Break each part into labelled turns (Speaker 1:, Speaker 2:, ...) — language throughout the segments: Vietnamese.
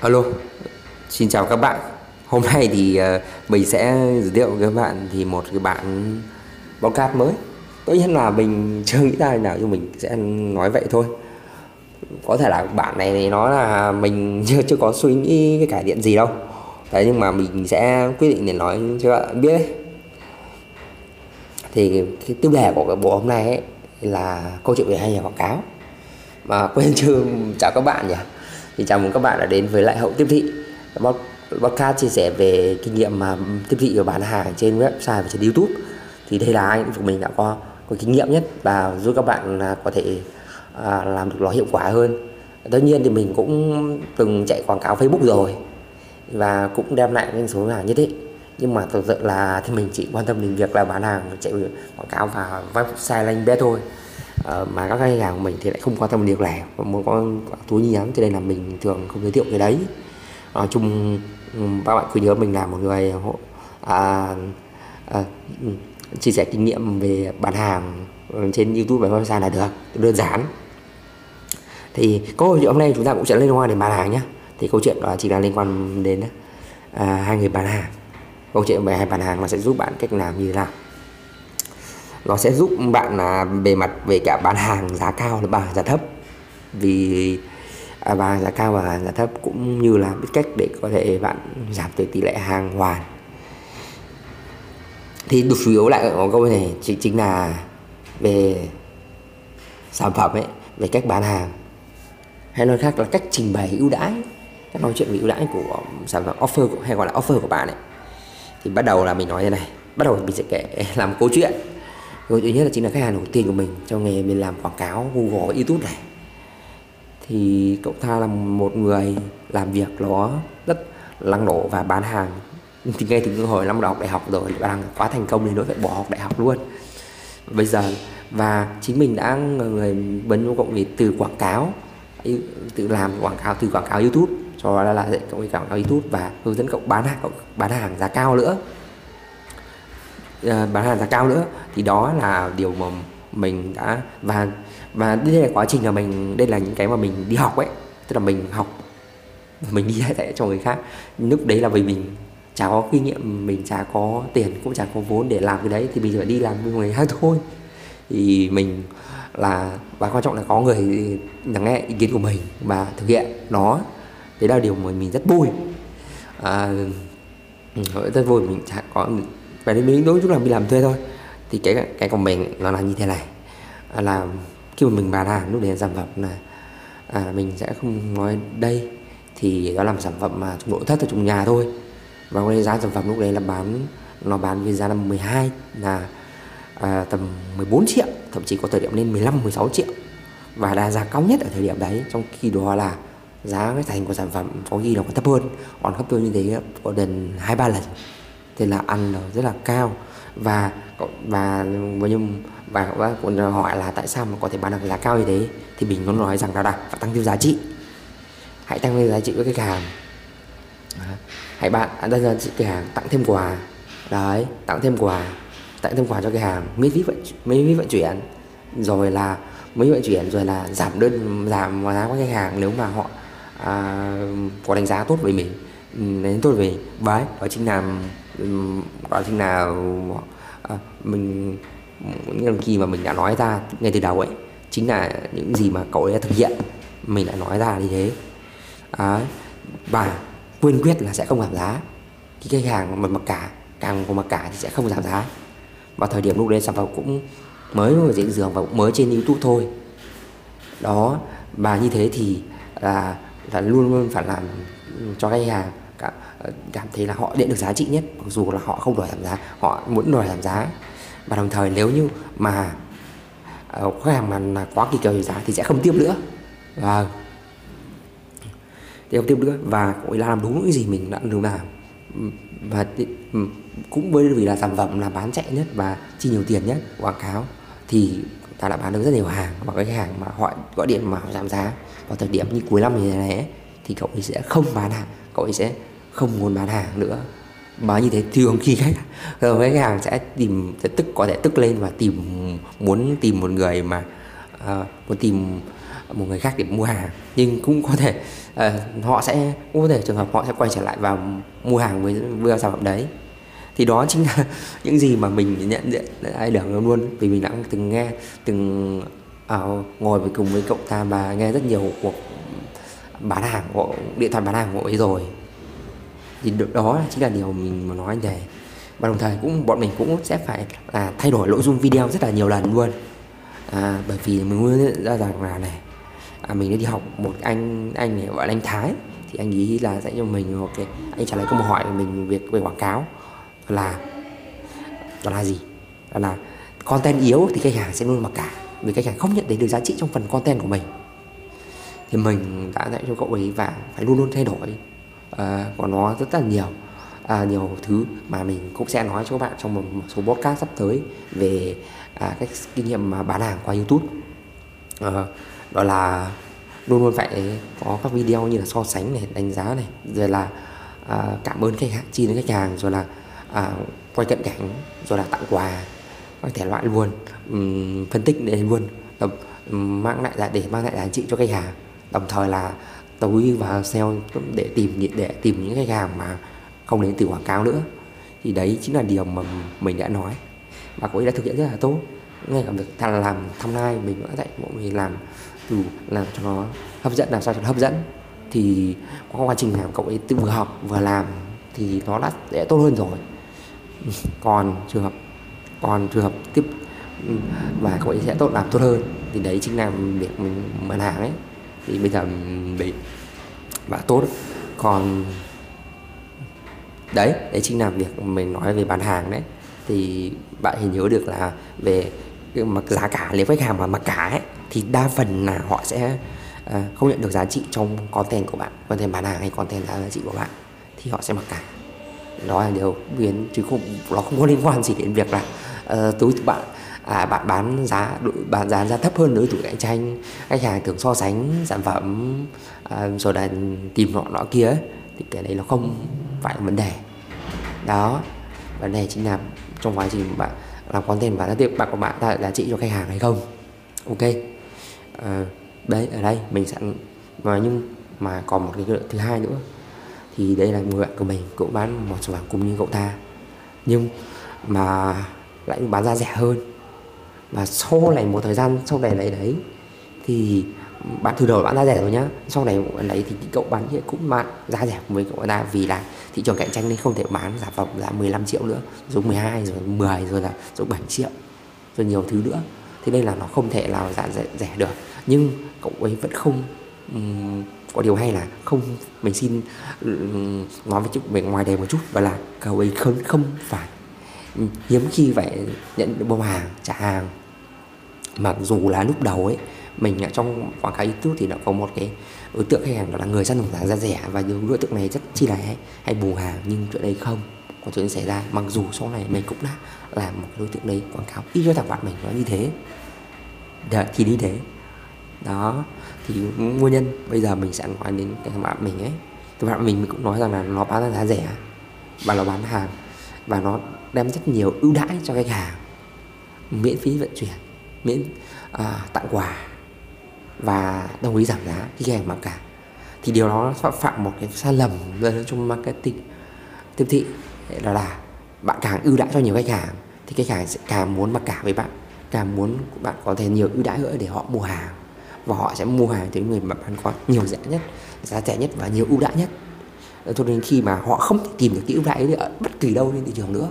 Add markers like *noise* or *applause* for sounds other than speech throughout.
Speaker 1: Alo, xin chào các bạn. Hôm nay thì ờ, mình sẽ giới thiệu với các bạn thì một cái bản podcast mới. Tất nhiên là mình *laughs* chưa nghĩ ra nào nhưng mình sẽ nói vậy thôi. Có thể là bản này thì nó là mình *laughs* chưa chưa có suy nghĩ cái cải thiện gì đâu. Đấy nhưng mà mình sẽ quyết định để nói cho các bạn biết đấy. Thì cái tiêu đề của cái bộ hôm nay ấy là câu chuyện về hai nhà quảng cáo. Mà quên chưa chào các bạn nhỉ thì chào mừng các bạn đã đến với lại hậu tiếp thị. Podcast chia sẻ về kinh nghiệm mà tiếp thị và bán hàng trên website và trên youtube. Thì đây là anh của mình đã có có kinh nghiệm nhất và giúp các bạn à, có thể à, làm được nó hiệu quả hơn. Tất nhiên thì mình cũng từng chạy quảng cáo facebook rồi và cũng đem lại những số hàng nhất định. Nhưng mà thực sự là thì mình chỉ quan tâm đến việc là bán hàng chạy quảng cáo và website landing page thôi uh, mà các khách hàng của mình thì lại không quan tâm đến điều này và muốn có túi nhắn cho nên là mình thường không giới thiệu cái đấy. Nói chung ừ, các bạn cứ nhớ mình là một người hộ à, à, chia sẻ kinh nghiệm về bán hàng trên youtube và website là được đơn giản. Thì câu chuyện hôm nay chúng ta cũng sẽ liên quan đến bán hàng nhé thì câu chuyện đó chỉ là liên quan đến à, hai người bán hàng. Câu chuyện về hai bán hàng mà sẽ giúp bạn cách làm như thế nào? Nó sẽ giúp bạn là về mặt về cả bán hàng giá cao và bán hàng giá thấp. Vì à, bán hàng giá cao và giá thấp cũng như là biết cách để có thể bạn giảm được tỷ lệ hàng hoàn. Thì được chủ yếu lại của câu này chính chính là về sản phẩm ấy về cách bán hàng. Hay nói khác là cách trình bày ưu đãi cách nói chuyện về ưu đãi của sản phẩm offer hay gọi là offer của bạn ấy. Thì bắt đầu là mình nói thế này bắt đầu mình sẽ kể làm câu chuyện gọi duy nhất là chính là khách hàng đầu tiên của mình trong nghề mình làm quảng cáo Google và YouTube này. Thì cậu ta là một người làm việc nó rất lăng nổ và bán hàng. Thì ngay từ hồi năm đầu học đại học rồi bán đang quá thành công thì nó phải bỏ học đại học luôn. Bây giờ và chính mình đã người bấn vô cộng vì từ quảng cáo tự làm quảng cáo từ quảng cáo YouTube cho là, là dạy cậu quảng cáo YouTube và hướng dẫn cậu bán hàng cậu bán hàng giá cao nữa. Ờ, bán hàng giá cao nữa. Thì đó là điều mà mình đã và và đây là quá trình là mình đây là những cái mà mình đi học ấy. Tức là mình học mình đi dạy dạy cho người khác. Lúc đấy là vì mình chả có kinh nghiệm mình chả có tiền cũng chả có vốn để làm cái đấy. Thì mình phải đi làm với người khác *laughs* thôi. Thì mình là và quan trọng là có người lắng nghe ý kiến của mình và thực hiện nó. Đấy là điều mà mình rất vui. À, rất vui mình chả có và mình đối chúng làm đi làm thuê thôi. Thì cái cái của mình nó là như thế này. À, là khi mà mình bán hàng lúc đấy sản phẩm là à, mình sẽ không nói đây thì đó là sản phẩm mà nội thất ở trong nhà thôi. Và cái giá sản phẩm lúc đấy là bán nó bán với giá là 12 là à, tầm 14 triệu thậm chí có thời điểm lên 15 16 triệu. Và là giá cao nhất ở thời điểm đấy trong khi đó là giá cái thành của sản phẩm có khi nó còn thấp hơn. Còn thấp hơn như thế có đến hai ba lần thì là ăn nó rất là cao. Và và nhưng và cũng hỏi là tại sao mà có thể bán được giá cao như thế? Thì mình có nói rằng là đặt phải tăng thêm giá trị. Hãy tăng thêm giá trị với khách hàng. Hãy bạn à, tăng giá trị khách hàng tặng thêm quà. Đấy tặng thêm quà tặng thêm quà cho khách hàng miễn phí vận miễn phí vận chuyển. Rồi là miễn vận chuyển rồi là giảm đơn giảm giá của khách hàng nếu mà họ à, có đánh giá tốt với mình nên tôi về bái đó chính là đó chính là à, mình những gì mà mình đã nói ra ngay từ đầu ấy chính là những gì mà cậu ấy đã thực hiện mình đã nói ra như thế. À, và quyên quyết là sẽ không giảm giá. Khi khách hàng mà mặc cả càng có mặc cả thì sẽ không giảm giá. Và thời điểm lúc đấy sản phẩm cũng mới ở diễn giường và cũng mới trên youtube thôi. Đó và như thế thì là là luôn luôn phải làm cho khách hàng cảm, cảm thấy là họ nhận được giá trị nhất. Mặc dù là họ không đòi giảm giá họ muốn đòi giảm giá. Và đồng thời nếu như mà ờ, khách hàng mà là quá kỳ cầu giá thì sẽ không tiếp nữa. Và thì không tiếp nữa. Và cũng là làm đúng những gì mình đã được làm. Và ừ, cũng bởi vì là sản phẩm là bán chạy nhất và chi nhiều tiền nhất quảng cáo thì ta đã bán được rất nhiều hàng. Và cái hàng mà họ gọi điện mà họ giảm giá vào thời điểm như cuối năm như thế này ấy, thì cậu ấy sẽ không bán hàng. Cậu ấy sẽ không muốn bán hàng nữa. Mà như thế thường khi khách. Rồi khách hàng sẽ tìm sẽ tức có thể tức lên và tìm muốn tìm một người mà uh, muốn tìm một người khác để mua hàng. Nhưng cũng có thể uh, họ sẽ cũng có thể trường hợp họ sẽ quay trở lại và mua hàng với với sản phẩm đấy thì đó chính là *laughs* những gì mà mình nhận diện ai được luôn. Vì mình đã từng nghe từng uh, ngồi với cùng với cậu ta và nghe rất nhiều cuộc bán hàng của điện thoại bán hàng của ấy rồi. Thì đó chính là điều mình mà nói anh và đồng thời cũng bọn mình cũng sẽ phải là thay đổi nội dung video rất là nhiều lần luôn. À, bởi vì mình muốn ra rằng là này à, mình đã đi học một anh anh này gọi là anh Thái thì anh ý là dạy cho mình ok anh trả lời câu hỏi của mình việc về quảng cáo là đó là gì? Đó là content yếu thì khách hàng sẽ luôn mặc cả vì khách hàng không nhận thấy được giá trị trong phần content của mình. Thì mình đã dạy cho cậu ấy và phải luôn luôn thay đổi à, của nó rất là nhiều. À, nhiều thứ mà mình cũng sẽ nói cho các bạn trong một, một số podcast sắp tới về à, cách kinh nghiệm mà bán hàng qua YouTube. À, đó là luôn luôn phải có các video như là so sánh này đánh giá này rồi là à, cảm ơn khách hàng chi đến khách hàng rồi là à, quay cận cảnh rồi là tặng quà các thể loại luôn um, phân tích để luôn đồng, um, mang lại là để mang lại giá trị cho khách hàng. Đồng thời là tối vào sale để tìm để tìm những khách hàng mà không đến từ quảng cáo nữa. Thì đấy chính là điều mà mình đã nói. Và cô ấy đã thực hiện rất là tốt. Ngay cả việc làm thăm lai mình đã dạy mọi người làm từ làm cho nó hấp dẫn làm sao cho nó hấp dẫn. Thì qua quá trình làm cậu ấy tự vừa học vừa làm thì nó đã sẽ tốt hơn rồi còn trường hợp còn trường hợp tiếp và cậu ấy sẽ tốt làm tốt hơn thì đấy chính là việc mình bán hàng ấy. Thì bây giờ bị và tốt. Còn đấy đấy chính là việc mình nói về bán hàng đấy. Thì bạn hình nhớ được là về mặc giá cả nếu khách hàng mà mặc cả ấy, thì đa phần là họ sẽ à, không nhận được giá trị trong content của bạn content bán hàng hay content giá trị của bạn thì họ sẽ mặc cả đó là điều biến chứ không nó không có liên quan gì đến việc là ờ, uh, đối bạn. À, bạn bán giá bán giá giá thấp hơn đối thủ cạnh tranh. Khách hàng thường so sánh sản phẩm à, rồi là tìm nọ nọ kia ấy, thì cái đấy nó không phải là vấn đề. Đó vấn đề chính là trong quá trình bạn làm content và giá tiệm bạn của bạn tạo giá trị cho khách hàng hay không. Ok? À, đấy ở đây mình sẽ nói nhưng mà còn một cái thứ hai nữa thì đây là người bạn của mình cũng bán một sản phẩm cùng như cậu ta. Nhưng mà lại bán ra rẻ hơn. Và sau này một thời gian sau này lấy đấy thì bạn thử đầu bán ra rẻ rồi nhá. Sau này lấy thì cậu bán hiện cũng bán giá rẻ với cậu ta vì là thị trường cạnh tranh nên không thể bán sản phẩm giá 15 triệu nữa dùng 12 rồi 10 rồi là dùng 7 triệu rồi nhiều thứ nữa. Thế nên là nó không thể nào giá rẻ, rẻ được. Nhưng cậu ấy vẫn không um, có điều hay là không mình xin ừ, nói với chút về ngoài đề một chút và là cậu ấy không không phải hiếm khi phải nhận được bông hàng trả hàng. Mặc dù là lúc đầu ấy mình ở trong quảng cáo youtube thì nó có một cái đối tượng khách hàng đó là người săn đồng giá rẻ và những đối tượng này rất chi là hay, hay bù hàng nhưng chuyện đấy không có chuyện xảy ra. Mặc dù sau này mình cũng đã làm một đối tượng đấy quảng cáo y cho thằng bạn mình nó như thế. Thì đi thế đó thì nguyên nhân bây giờ mình sẽ nói đến cái thằng bạn mình ấy. Thì bạn mình, mình cũng nói rằng là nó bán giá rẻ và nó bán hàng và nó đem rất nhiều ưu đãi cho khách hàng. Miễn phí vận chuyển miễn à, tặng quà và đồng ý giảm giá khi khách hàng mặc cả. Thì điều đó phạm một cái sai lầm lớn trong marketing. Tiếp thị đó là bạn càng ưu đãi cho nhiều khách hàng thì khách hàng sẽ càng muốn mặc cả với bạn. Càng muốn bạn có thể nhiều ưu đãi nữa để họ mua hàng và họ sẽ mua hàng từ người mà bán có nhiều rẻ nhất giá rẻ nhất và nhiều ưu đãi nhất. Ờ, cho nên khi mà họ không thể tìm được cái ưu đãi ấy ở bất kỳ đâu trên thị trường nữa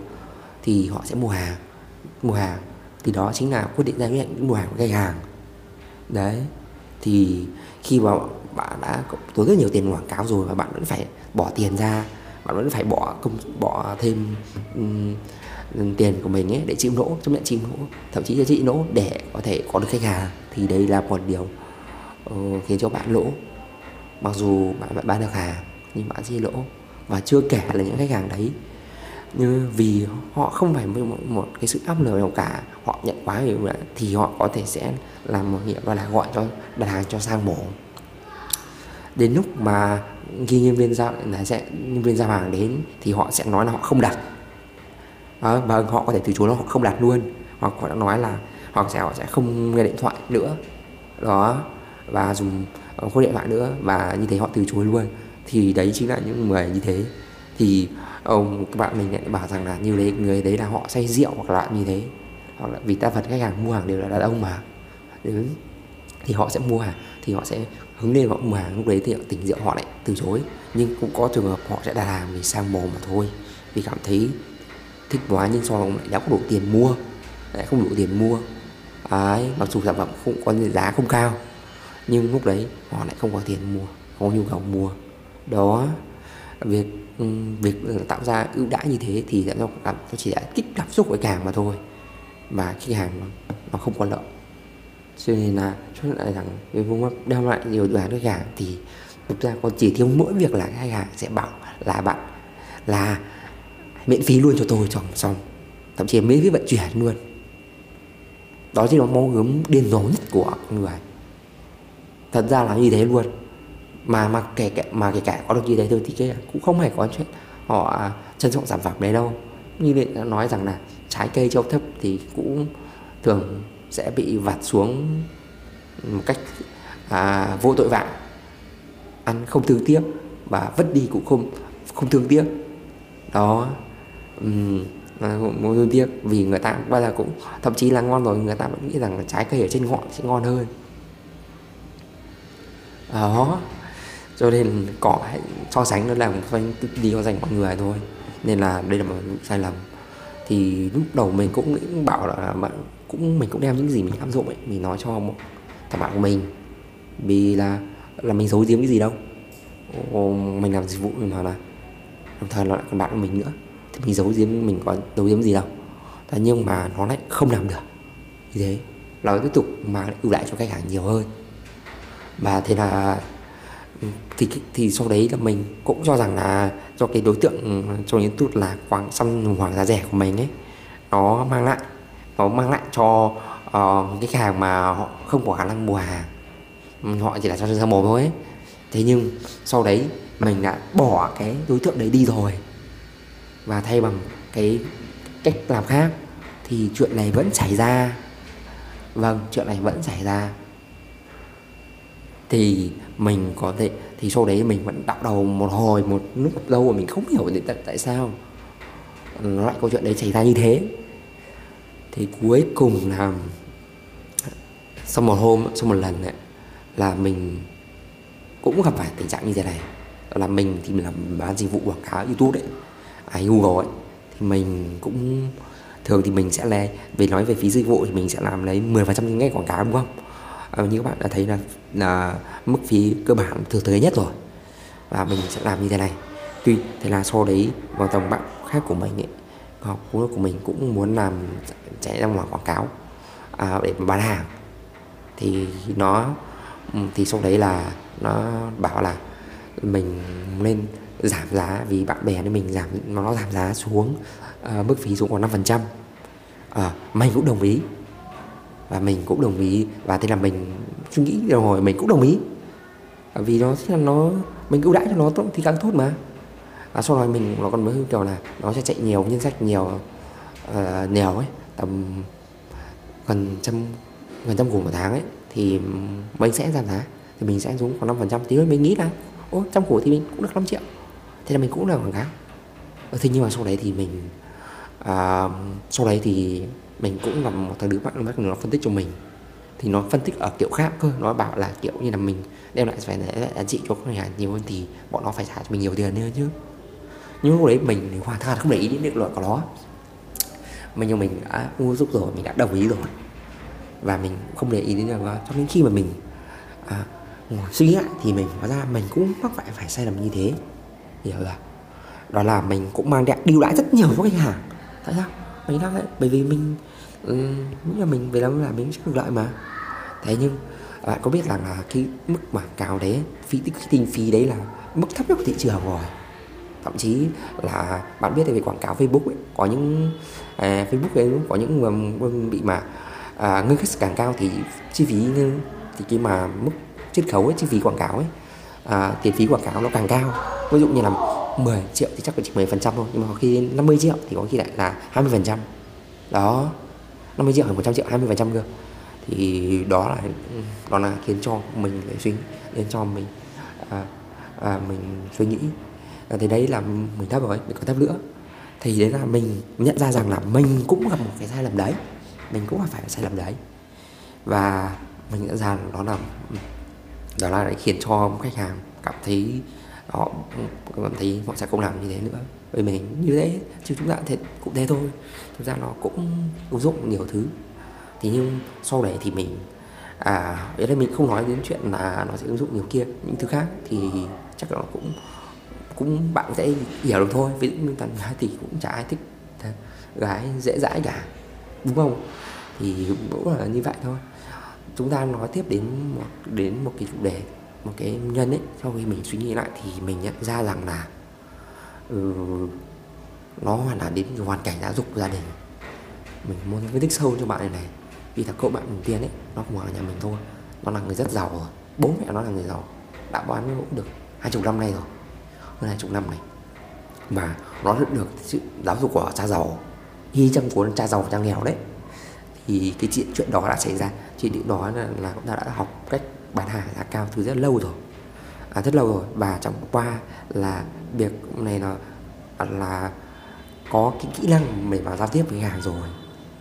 Speaker 1: thì họ sẽ mua hàng mua hàng. Thì đó chính là quyết định ra quyết định mua hàng của khách hàng. Đấy thì khi mà bạn đã tốn rất nhiều tiền quảng cáo rồi và bạn vẫn phải bỏ tiền ra bạn vẫn phải bỏ công bỏ thêm um, tiền của mình ấy để chịu lỗ chấp nhận chịu lỗ thậm chí là chịu lỗ để có thể có được khách hàng thì đây là một điều uh, khiến cho bạn lỗ. Mặc dù bạn vẫn bán được hàng nhưng bạn sẽ lỗ. Và chưa kể là những khách hàng đấy như vì họ không phải một, một cái sự áp lực nào cả họ nhận quá nhiều thì họ có thể sẽ làm một nghĩa là gọi cho đặt hàng cho sang mổ đến lúc mà khi nhân viên giao là sẽ nhân viên giao hàng đến thì họ sẽ nói là họ không đặt. À, và họ có thể từ chối là họ không đặt luôn hoặc họ đã nói là hoặc sẽ họ sẽ không nghe điện thoại nữa. Đó và dùng ờ, khuôn điện thoại nữa và như thế họ từ chối luôn. Thì đấy chính là những người như thế. Thì ông, các bạn mình lại bảo rằng là như đấy người đấy là họ say rượu hoặc là như thế. Hoặc là vì ta phần khách hàng mua hàng đều là đàn ông mà. Đúng. thì họ sẽ mua hàng, thì họ sẽ hứng lên họ mua hàng. Lúc đấy thì tỉnh rượu, họ lại từ chối. Nhưng cũng có trường hợp họ sẽ đặt hàng vì sang mồm mà thôi. Vì cảm thấy thích quá nhưng sau đó lại đã có đủ tiền mua. Lại không đủ tiền mua. Ấy mặc dù sản phẩm không có giá không cao nhưng lúc đấy họ lại không có tiền mua không có nhu cầu mua. Đó việc ừ, việc tạo ra ưu đãi như thế thì sẽ nó chỉ là kích cảm xúc của càng mà thôi. Mà khách hàng nó, nó không có lợi. Cho nên là cho nên là rằng cái vương mắt đem lại nhiều đoàn khách hàng thì thực ra còn chỉ thiếu mỗi việc là khách hàng sẽ bảo là bạn là miễn phí luôn cho tôi trong xong. Thậm chí miễn phí vận chuyển luôn. Đó chính là mong hướng điên rồ nhất của người thật ra là như thế luôn. Mà mà kể cả mà kể cả có được như thế thôi thì cái cũng không hề có chuyện họ à, trân trọng sản phẩm đấy đâu. Như định đã nói rằng là trái cây châu thấp thì cũng thường sẽ bị vặt xuống một cách à, vô tội vạ. Ăn không thương tiếc và vứt đi cũng không không thương tiếc. Đó. Um, không thương tiếc vì người ta bao giờ cũng thậm chí là ngon rồi người ta vẫn nghĩ rằng là trái cây ở trên ngọn sẽ ngon hơn. À, đó cho nên có so sánh nó là một doanh đi có dành mọi người thôi. Nên là đây là một sai lầm. Thì lúc đầu mình cũng cũng bảo là bạn cũng mình cũng đem những gì mình áp dụng ấy mình nói cho một thằng bạn của mình. Vì là là mình giấu giếm cái gì đâu. Ồ, mình làm dịch vụ mà là đồng thời là lại còn bạn của mình nữa. Thì mình giấu giếm mình có giấu giếm gì đâu. Thế nhưng mà nó lại không làm được. Như thế. Nó tiếp tục mà lại ưu đãi cho khách hàng nhiều hơn và thế là thì thì sau đấy là mình cũng cho rằng là do cái đối tượng cho những tút là khoảng xăm hoàng giá rẻ của mình ấy nó mang lại nó mang lại cho uh, cái khách hàng mà họ không có khả năng mua hàng. Ừ, họ chỉ là cho ra mồm thôi ấy. thế nhưng sau đấy mình đã bỏ cái đối tượng đấy đi rồi. Và thay bằng cái cách làm khác thì chuyện này vẫn xảy ra. Vâng chuyện này vẫn xảy ra thì mình có thể thì sau đấy mình vẫn đau đầu một hồi một lúc lâu mà mình không hiểu tại, tại sao nó lại câu chuyện đấy xảy ra như thế. Thì cuối cùng là sau một hôm sau một lần ấy, là mình cũng gặp phải tình trạng như thế này. Là mình thì mình làm bán dịch vụ quảng cáo youtube đấy à, google ấy. Thì mình cũng thường thì mình sẽ lấy về nói về phí dịch vụ thì mình sẽ làm lấy 10% ngay quảng cáo đúng không? Ờ, như các bạn đã thấy là là mức phí cơ bản thường tới nhất rồi. Và mình sẽ làm như thế này. Tuy thế là sau đấy vào tầm bạn khác của mình ấy học của mình cũng muốn làm chạy ra ngoài quảng cáo à, để bán hàng. Thì nó ừ, thì sau đấy là nó bảo là mình nên giảm giá vì bạn bè nên mình giảm nó giảm giá xuống uh, mức phí xuống còn năm phần trăm. À, mình cũng đồng ý và mình cũng đồng ý. Và thế là mình suy nghĩ rồi mình cũng đồng ý. Vì nó là nó mình ưu đãi cho nó tốt thì càng tốt mà. À, sau đó mình nó còn mới kiểu là nó sẽ chạy nhiều nhân sách nhiều ờ, uh, nhiều ấy tầm gần trăm gần trăm củ một tháng ấy thì mình sẽ giảm giá. Thì mình sẽ xuống khoảng năm phần trăm thì mình nghĩ là ô trăm củ thì mình cũng được 5 triệu. Thế là mình cũng là quảng cáo. Ờ, thế nhưng mà sau đấy thì mình uh, sau đấy thì mình cũng là một thằng đứa bạn bác nó phân tích cho mình. Thì nó phân tích ở kiểu khác cơ nó bảo là kiểu như là mình đem lại phải lại giá trị cho khách hàng nhiều hơn thì bọn nó phải trả cho mình nhiều tiền nữa chứ. Nhưng lúc đấy mình hoàn toàn không để ý đến định luật của nó. Mình nhưng mình đã mua giúp rồi mình đã đồng ý rồi. Và mình không để ý đến là cho đến khi mà mình à, suy nghĩ lại thì mình hóa ra mình cũng mắc phải phải sai lầm như thế. Hiểu là đó là mình cũng mang đẹp điều đãi rất nhiều cho khách hàng. Tại sao? Mình đấy bởi vì mình ừ, um, như là mình về làm là mình sẽ được lợi mà. Thế nhưng bạn có biết rằng là cái mức quảng cáo đấy phí cái kinh phí đấy là mức thấp nhất của thị trường rồi. Thậm chí là bạn biết về quảng cáo Facebook ấy, có những à, Facebook ấy có những bị mà à, ngân khách càng cao thì chi phí thì cái mà mức chiết khấu ấy, chi phí quảng cáo ấy à, tiền phí quảng cáo nó càng cao. Ví dụ như là 10 triệu thì chắc chỉ 10 phần trăm thôi nhưng mà có khi 50 triệu thì có khi lại là 20 phần trăm. Đó 50 triệu hay 100 triệu 20 phần trăm cơ. Thì đó là đó là khiến cho mình phải suy khiến cho mình à, à, mình suy nghĩ. À, thì đấy là mình thấp rồi mình còn thấp nữa thì đấy là mình nhận ra rằng là mình cũng gặp một cái sai lầm đấy. Mình cũng phải sai lầm đấy. Và mình nhận ra đó là đó là để khiến cho khách hàng cảm thấy họ cảm thấy họ sẽ không làm như thế nữa. Bởi mình như thế, chứ chúng ta thế, cũng thế thôi. Thực ra nó cũng ứng dụng nhiều thứ. Thì nhưng sau đấy thì mình à ở đây mình không nói đến chuyện là nó sẽ ứng dụng nhiều kia, những thứ khác thì chắc là nó cũng cũng bạn sẽ hiểu được thôi. Ví dụ như tần gái thì cũng chả ai thích gái dễ dãi cả, đúng không? Thì cũng là như vậy thôi. Chúng ta nói tiếp đến một đến một cái chủ đề một cái nhân ấy sau khi mình suy nghĩ lại thì mình nhận ra rằng là ừ, nó hoàn là đến hoàn cảnh giáo dục gia đình. Mình muốn phân tích sâu cho bạn này này vì là cậu bạn đầu tiên ấy nó cũng ở nhà mình thôi. Nó là người rất giàu rồi bố mẹ nó là người giàu đã bán cũng được hai chục năm nay rồi hơn hai chục năm này. Và nó được sự giáo dục của cha giàu hy trong của cha giàu cha nghèo đấy. Thì cái chuyện chuyện đó đã xảy ra chuyện đó là, là cũng đã, đã học cách bán hàng giá cao từ rất lâu rồi. À, rất lâu rồi. Và trong qua là việc này là là có cái kỹ năng để mà giao tiếp với hàng rồi.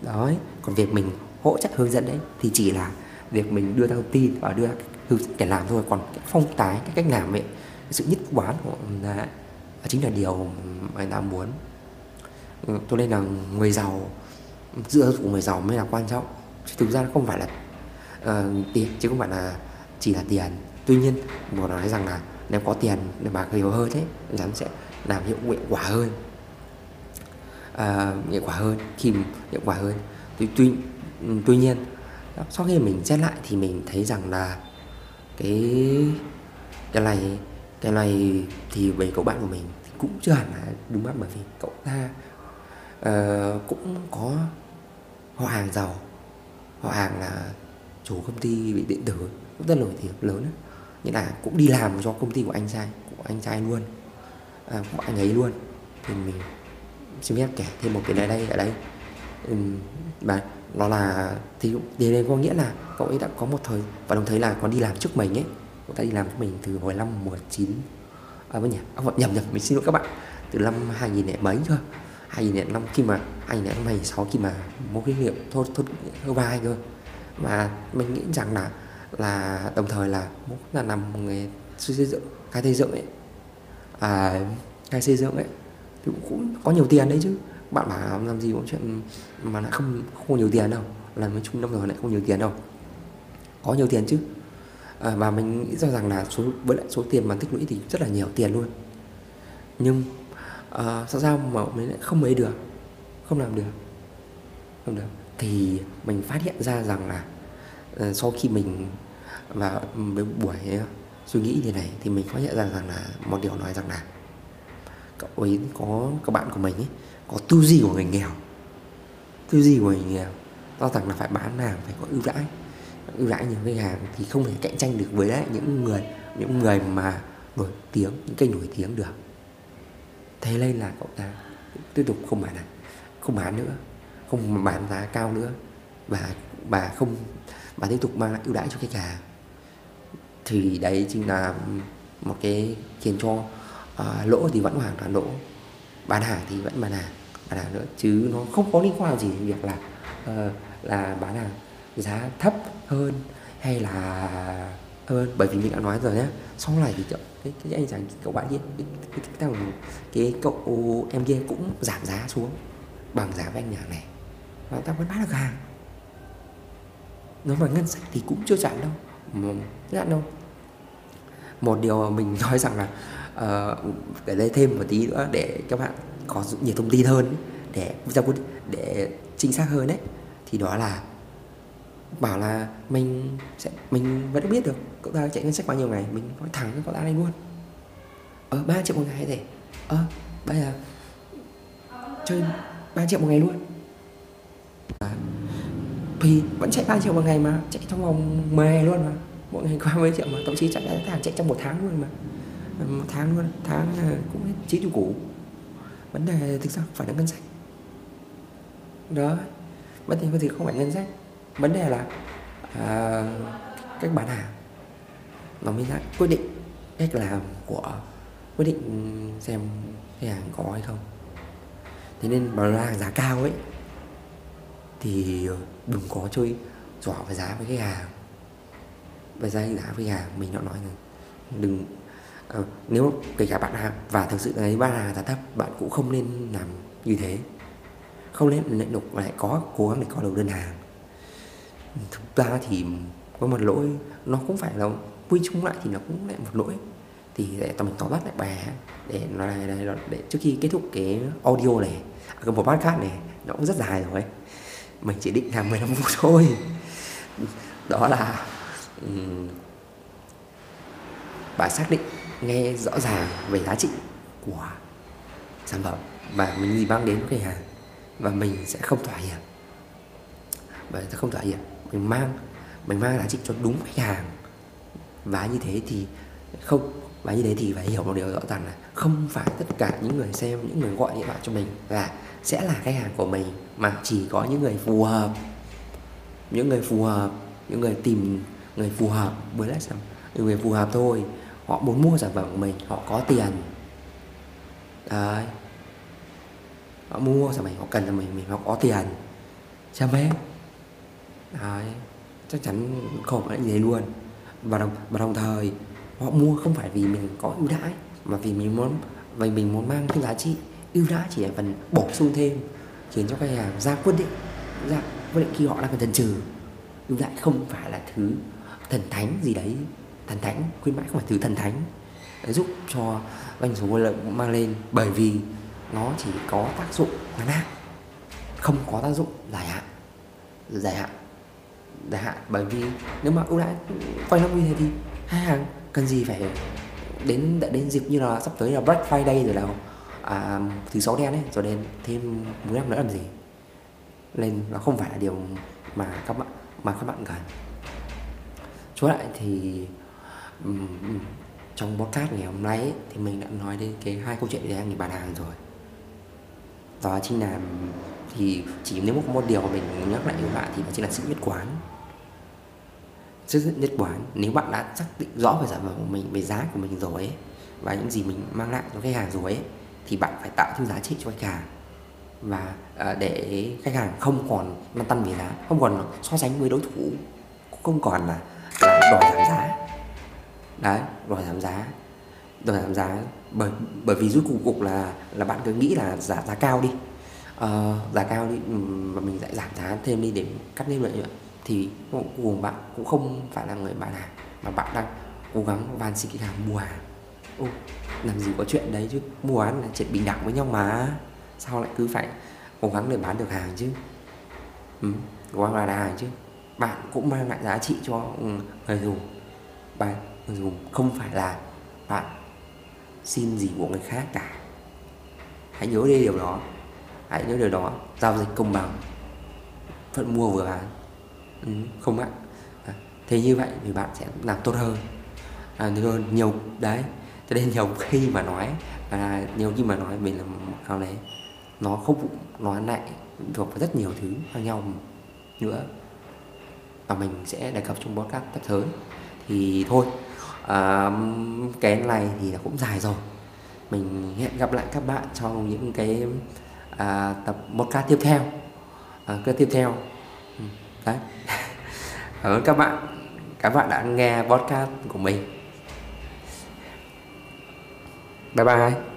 Speaker 1: Đấy. Còn việc mình hỗ trợ hướng dẫn đấy thì chỉ là việc mình đưa ra thông tin và đưa hướng dẫn để làm thôi. Còn cái phong tái cái cách làm ấy cái sự nhất quán của là chính là điều mà người ta muốn. Ừ, tôi nên là người giàu dựa của người giàu mới là quan trọng. Chứ thực ra không phải là uh, tiền chứ không phải là chỉ là tiền. Tuy nhiên một nói rằng là nếu có tiền để bạc nhiều hơn thế rắn sẽ làm hiệu hiệu quả hơn. À, hiệu quả hơn khi hiệu quả hơn. Tuy tuy tuy nhiên sau khi mình xét lại thì mình thấy rằng là cái cái này cái này thì về cậu bạn của mình thì cũng chưa hẳn là đúng mắt bởi vì cậu ta uh, cũng có họ hàng giàu. Họ hàng là chủ công ty bị điện tử rất nổi tiếng lớn ấy. là cũng đi làm cho công ty của anh trai của anh trai luôn. À, của anh ấy luôn. Thì mình xin phép kể thêm một cái này đây ở đây. Và nó là thì điều này có nghĩa là cậu ấy đã có một thời và đồng thời là còn đi làm trước mình ấy. Cậu ta đi làm trước mình từ hồi năm 19 à với nhỉ? À, vâng, nhầm nhầm mình xin lỗi các bạn. Từ năm 2000 mấy cơ. 2005 khi mà 2006 khi mà một cái hiệu thôi thôi vai cơ. Mà mình nghĩ rằng là là đồng thời là cũng là nằm người xây dựng khai xây dựng ấy. À khai xây dựng ấy thì cũng có nhiều tiền đấy chứ. Bạn bảo làm gì cũng chuyện mà lại không không có nhiều tiền đâu. Làm nói chung năm rồi lại không nhiều tiền đâu. Có nhiều tiền chứ. À, và mình nghĩ ra rằng là số với lại số tiền mà tích lũy thì rất là nhiều tiền luôn. Nhưng à, sao sao mà mình lại không ấy được? Không làm được. Không được. Thì mình phát hiện ra rằng là uh, sau khi mình vào buổi ờ, suy nghĩ như này thì mình phát hiện ra rằng là một điều nói rằng là cậu ấy có, các bạn của mình ấy, có tư duy của người nghèo. Tư duy của người nghèo. Do rằng là phải bán hàng, phải có ưu đãi. Ưu đãi những cái hàng thì không thể cạnh tranh được với lại những người những người mà nổi tiếng, những kênh nổi tiếng được. Thế nên là cậu ta tiếp tục không bán hàng, không bán nữa, không bán giá cao nữa. Và bà không bà tiếp tục mang lại ưu đãi cho khách hàng. Thì đấy chính là một cái khiến cho uh, lỗ thì vẫn hoàn toàn lỗ. Bán hàng thì vẫn bán hàng bán hàng nữa chứ nó không có liên quan gì đến việc là uh, là bán hàng giá thấp hơn hay là hơn. Bởi vì mình đã nói rồi nhé sau này thì cái, cái anh chàng cậu bạn kia cái, cái, cái, cái, cái cậu em kia cũng giảm giá xuống bằng giá với anh nhà này. Và ta vẫn bán được hàng nó mà ngân sách thì cũng chưa chặn đâu. Chưa chặn đâu. Một điều mình *laughs* nói rằng là uh, để đây thêm một tí nữa để các bạn có nhiều thông tin hơn để để chính xác hơn đấy. Thì đó là bảo là mình sẽ mình vẫn biết được cậu ta chạy ngân sách bao nhiêu ngày mình nói thẳng với cậu ta này luôn. Ờ ba triệu một ngày để ờ bây giờ chơi 3 triệu một ngày luôn thì vẫn chạy 3 triệu một ngày mà chạy trong vòng 10 ngày luôn mà. Mỗi ngày qua mấy triệu mà thậm chí chạy hàng chạy trong một tháng luôn mà. À, một tháng luôn tháng cũng hết chín triệu củ. Vấn đề thực ra phải là ngân sách. Đó vấn đề thì không phải ngân sách. Vấn đề là à, cách bán hàng. Nó mới lại quyết định cách làm của quyết định xem khách hàng có hay không. Thế nên mà là hàng giá cao ấy thì ờ, đừng có chơi dọa về giá với khách hàng. Về giá giá với khách hàng mình đã nói rồi. Đừng à, nếu kể cả bạn hàng và thực sự là bạn hàng giá thấp bạn cũng không nên làm như thế. Không nên lại nộp lại có cố gắng để có được đơn hàng. Thực ra thì có một lỗi nó cũng phải là quy chung lại thì nó cũng lại một lỗi. Thì để tao mình tóm tắt lại bài để nó này đây để trước khi kết thúc cái audio này à, cái một podcast này nó cũng rất dài rồi mình chỉ định làm 15 phút thôi. Đó là um, bà xác định nghe rõ ràng về giá trị của sản phẩm và mình gì mang đến với khách hàng và mình sẽ không thỏa hiệp. Và sẽ không thỏa hiệp. Mình mang mình mang giá trị cho đúng khách hàng. Và như thế thì không và như thế thì phải hiểu một điều rõ ràng là không phải tất cả những người xem những người gọi điện thoại cho mình là sẽ là khách hàng của mình mà chỉ có những người phù hợp. Những người phù hợp những người tìm người phù hợp với lại sản những người phù hợp thôi. Họ muốn mua sản phẩm của mình họ có tiền. Đấy. Họ mua sản phẩm họ cần cho mình mình họ có tiền. Xem hết. Đấy. Chắc chắn không phải như thế luôn. Và đồng, và đồng thời họ mua không phải vì mình có ưu đãi, mà vì mình muốn, vì mình muốn mang cái giá trị ưu đãi, chỉ là phần bổ sung thêm, khiến cho khách hàng ra quyết định, ra quyết định khi họ đang cần thần trừ ưu đãi không phải là thứ thần thánh gì đấy. Thần thánh, khuyến mãi không phải thứ thần thánh. Để giúp cho doanh số lợi mang lên, bởi vì nó chỉ có tác dụng ngắn hạn, không có tác dụng dài hạn dài hạn dài hạn. Bởi vì nếu mà ưu đãi quay năm như thế thì khách hàng cần gì phải đến đến dịp như là sắp tới là Black Friday rồi nào. À, thứ sáu đen ấy rồi đến thêm một năm nữa làm gì? Nên nó không phải là điều mà các bạn mà các bạn cần. Chú lại thì um, trong podcast ngày hôm nay ấy, thì mình đã nói đến cái hai câu chuyện về anh bán hàng rồi. Đó chính là thì chỉ nếu một một điều mà mình nhắc lại với bạn thì đó chính là sự nhất quán rất nhất quán nếu bạn đã xác định rõ về sản phẩm của mình về giá của mình rồi ấy, và những gì mình mang lại cho khách hàng rồi ấy, thì bạn phải tạo thêm giá trị cho khách hàng. Và à, để khách hàng không còn lăn tăn về giá không còn so sánh với đối thủ không còn là, là đòi giảm giá. Đấy đòi giảm giá. Đòi giảm giá bởi bởi vì rút cuộc cục là là bạn cứ nghĩ là giá giá cao đi. Uh, giá cao đi mà mình lại giảm giá thêm đi để cắt lên lợi nhuận thì cùng bạn cũng không phải là người bán hàng mà bạn đang cố gắng van xin khách hàng mua hàng. Ô làm gì có chuyện đấy chứ? Mua bán là chuyện bình đẳng với nhau mà. Sao lại cứ phải cố gắng để bán được hàng chứ? Ừ, cố gắng là hàng chứ. Bạn cũng mang lại giá trị cho ừ, người dùng. Bạn người dùng không phải là bạn xin gì của người khác cả. Hãy nhớ đi điều đó. Hãy nhớ điều đó. Giao dịch công bằng. Phần mua vừa bán. Ừ, không ạ. À, thế như vậy thì bạn sẽ làm tốt hơn. À, hơn nhiều đấy cho nên nhiều *laughs* khi mà nói là nhiều khi mà nói mình làm sao đấy nó không nói lại thuộc vào rất nhiều thứ khác nhau nữa. Và mình sẽ đề cập trong podcast tập tới. Thì thôi à, cái này thì cũng dài rồi. Mình hẹn gặp lại các bạn trong những cái à, tập podcast tiếp theo. À, cái tiếp theo đấy. Cảm ơn các bạn. Các bạn đã nghe podcast của mình. Bye bye.